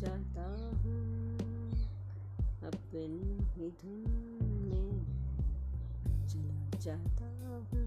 जाता हूँ अपनी ही धुन में चला जाता हूँ।